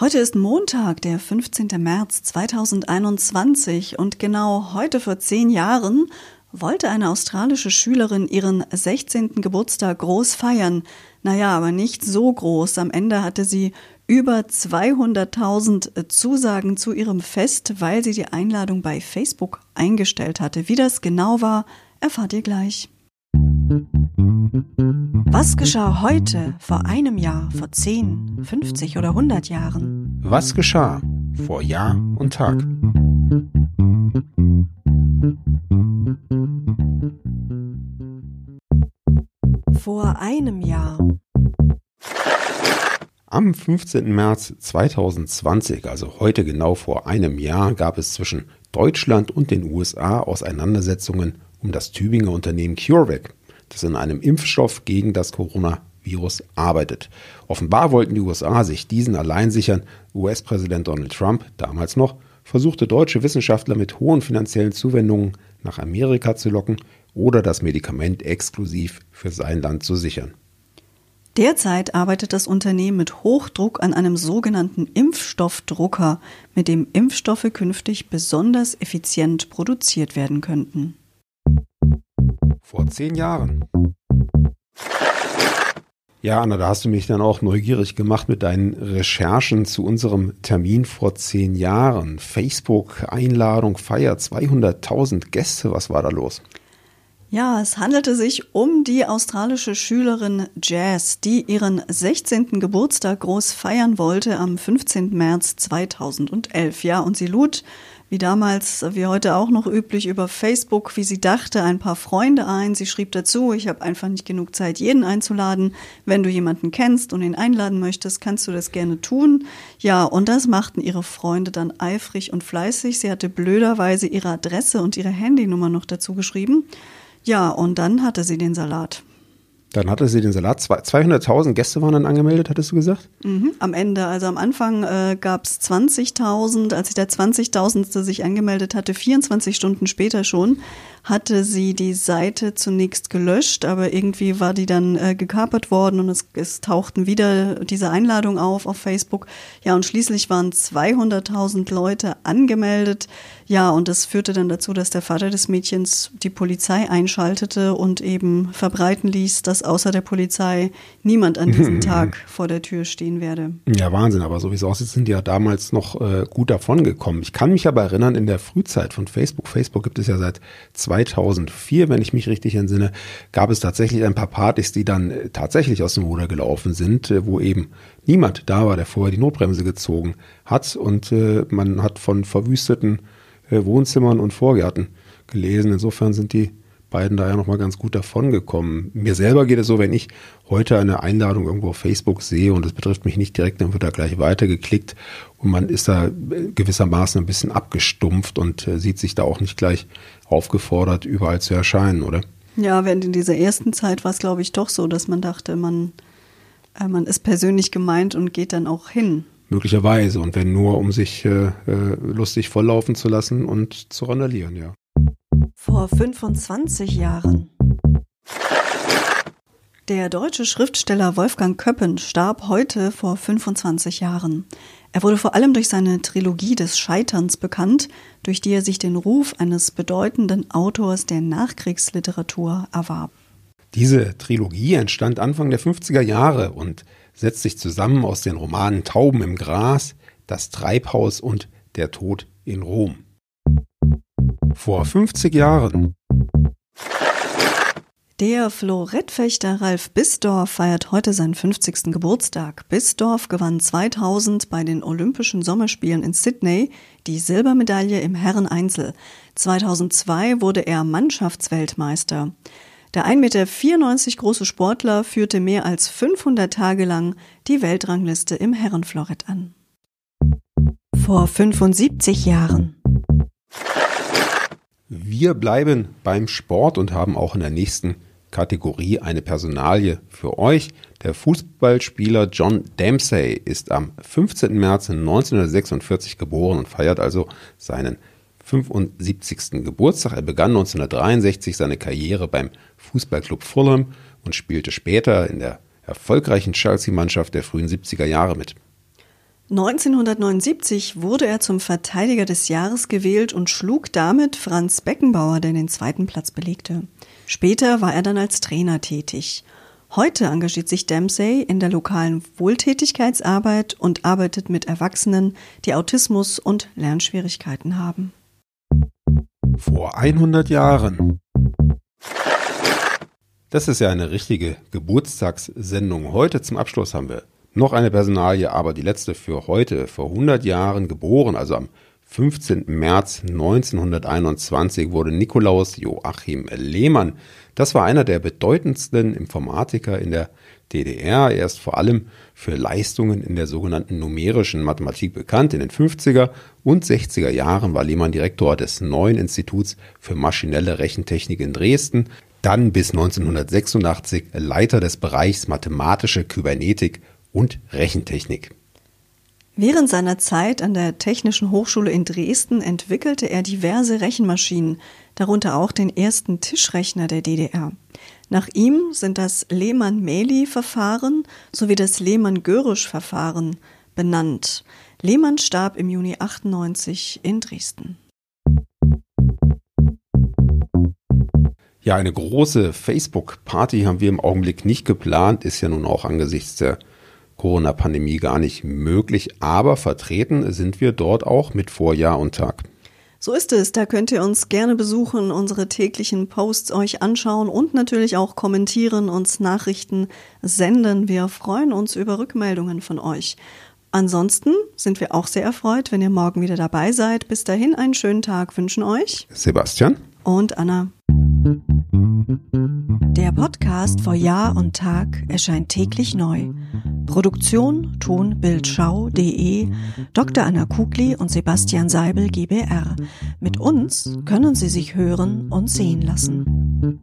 Heute ist Montag, der 15. März 2021 und genau heute vor zehn Jahren wollte eine australische Schülerin ihren 16. Geburtstag groß feiern. Naja, aber nicht so groß. Am Ende hatte sie über 200.000 Zusagen zu ihrem Fest, weil sie die Einladung bei Facebook eingestellt hatte. Wie das genau war, erfahrt ihr gleich. Was geschah heute, vor einem Jahr, vor 10, 50 oder 100 Jahren? Was geschah vor Jahr und Tag? Vor einem Jahr. Am 15. März 2020, also heute genau vor einem Jahr, gab es zwischen Deutschland und den USA Auseinandersetzungen um das Tübinger Unternehmen CureVac das in einem Impfstoff gegen das Coronavirus arbeitet. Offenbar wollten die USA sich diesen allein sichern. US-Präsident Donald Trump, damals noch, versuchte deutsche Wissenschaftler mit hohen finanziellen Zuwendungen nach Amerika zu locken oder das Medikament exklusiv für sein Land zu sichern. Derzeit arbeitet das Unternehmen mit Hochdruck an einem sogenannten Impfstoffdrucker, mit dem Impfstoffe künftig besonders effizient produziert werden könnten vor zehn Jahren. Ja, Anna, da hast du mich dann auch neugierig gemacht mit deinen Recherchen zu unserem Termin vor zehn Jahren. Facebook-Einladung, Feier, 200.000 Gäste, was war da los? Ja, es handelte sich um die australische Schülerin Jazz, die ihren 16. Geburtstag groß feiern wollte am 15. März 2011. Ja, und sie lud wie damals, wie heute auch noch üblich, über Facebook, wie sie dachte, ein paar Freunde ein. Sie schrieb dazu, ich habe einfach nicht genug Zeit, jeden einzuladen. Wenn du jemanden kennst und ihn einladen möchtest, kannst du das gerne tun. Ja, und das machten ihre Freunde dann eifrig und fleißig. Sie hatte blöderweise ihre Adresse und ihre Handynummer noch dazu geschrieben. Ja, und dann hatte sie den Salat. Dann hatte sie den Salat. 200.000 Gäste waren dann angemeldet, hattest du gesagt? Mhm, am Ende. Also am Anfang äh, gab es 20.000. Als sich der 20.000. sich angemeldet hatte, 24 Stunden später schon, hatte sie die Seite zunächst gelöscht, aber irgendwie war die dann äh, gekapert worden und es, es tauchten wieder diese Einladungen auf auf Facebook. Ja, und schließlich waren 200.000 Leute angemeldet. Ja, und das führte dann dazu, dass der Vater des Mädchens die Polizei einschaltete und eben verbreiten ließ, dass außer der Polizei niemand an diesem Tag vor der Tür stehen werde. Ja, Wahnsinn, aber so wie es aussieht, sind die ja damals noch äh, gut davon gekommen. Ich kann mich aber erinnern, in der Frühzeit von Facebook, Facebook gibt es ja seit 2004, wenn ich mich richtig entsinne, gab es tatsächlich ein paar Partys, die dann äh, tatsächlich aus dem Ruder gelaufen sind, äh, wo eben niemand da war, der vorher die Notbremse gezogen hat und äh, man hat von verwüsteten Wohnzimmern und Vorgärten gelesen. Insofern sind die beiden da ja nochmal ganz gut davon gekommen. Mir selber geht es so, wenn ich heute eine Einladung irgendwo auf Facebook sehe und es betrifft mich nicht direkt, dann wird da gleich weitergeklickt und man ist da gewissermaßen ein bisschen abgestumpft und äh, sieht sich da auch nicht gleich aufgefordert, überall zu erscheinen, oder? Ja, während in dieser ersten Zeit war es, glaube ich, doch so, dass man dachte, man, äh, man ist persönlich gemeint und geht dann auch hin. Möglicherweise. Und wenn nur, um sich äh, äh, lustig volllaufen zu lassen und zu randalieren, ja. Vor 25 Jahren. Der deutsche Schriftsteller Wolfgang Köppen starb heute vor 25 Jahren. Er wurde vor allem durch seine Trilogie des Scheiterns bekannt, durch die er sich den Ruf eines bedeutenden Autors der Nachkriegsliteratur erwarb. Diese Trilogie entstand Anfang der 50er Jahre und setzt sich zusammen aus den Romanen Tauben im Gras, Das Treibhaus und Der Tod in Rom. Vor 50 Jahren. Der Florettfechter Ralf Bisdorf feiert heute seinen 50. Geburtstag. Bisdorf gewann 2000 bei den Olympischen Sommerspielen in Sydney die Silbermedaille im Herreneinzel. 2002 wurde er Mannschaftsweltmeister. Der 1,94 Meter große Sportler führte mehr als 500 Tage lang die Weltrangliste im Herrenflorett an. Vor 75 Jahren. Wir bleiben beim Sport und haben auch in der nächsten Kategorie eine Personalie für euch. Der Fußballspieler John Dempsey ist am 15. März 1946 geboren und feiert also seinen 75. Geburtstag. Er begann 1963 seine Karriere beim Fußballclub Fulham und spielte später in der erfolgreichen Chelsea-Mannschaft der frühen 70er Jahre mit. 1979 wurde er zum Verteidiger des Jahres gewählt und schlug damit Franz Beckenbauer, der den zweiten Platz belegte. Später war er dann als Trainer tätig. Heute engagiert sich Dempsey in der lokalen Wohltätigkeitsarbeit und arbeitet mit Erwachsenen, die Autismus und Lernschwierigkeiten haben. Vor 100 Jahren. Das ist ja eine richtige Geburtstagssendung. Heute zum Abschluss haben wir noch eine Personalie, aber die letzte für heute, vor 100 Jahren geboren, also am 15. März 1921 wurde Nikolaus Joachim Lehmann. Das war einer der bedeutendsten Informatiker in der DDR. Er ist vor allem für Leistungen in der sogenannten numerischen Mathematik bekannt. In den 50er und 60er Jahren war Lehmann Direktor des neuen Instituts für maschinelle Rechentechnik in Dresden. Dann bis 1986 Leiter des Bereichs mathematische Kybernetik und Rechentechnik. Während seiner Zeit an der Technischen Hochschule in Dresden entwickelte er diverse Rechenmaschinen, darunter auch den ersten Tischrechner der DDR. Nach ihm sind das Lehmann-Mehli-Verfahren sowie das Lehmann-Görisch-Verfahren benannt. Lehmann starb im Juni 98 in Dresden. Ja, eine große Facebook-Party haben wir im Augenblick nicht geplant, ist ja nun auch angesichts der Corona-Pandemie gar nicht möglich, aber vertreten sind wir dort auch mit Vorjahr und Tag. So ist es, da könnt ihr uns gerne besuchen, unsere täglichen Posts euch anschauen und natürlich auch kommentieren, uns Nachrichten senden. Wir freuen uns über Rückmeldungen von euch. Ansonsten sind wir auch sehr erfreut, wenn ihr morgen wieder dabei seid. Bis dahin einen schönen Tag wünschen euch Sebastian und Anna. Der Podcast vor Jahr und Tag erscheint täglich neu. Produktion tonbildschau.de Dr. Anna Kugli und Sebastian Seibel GBR. Mit uns können Sie sich hören und sehen lassen.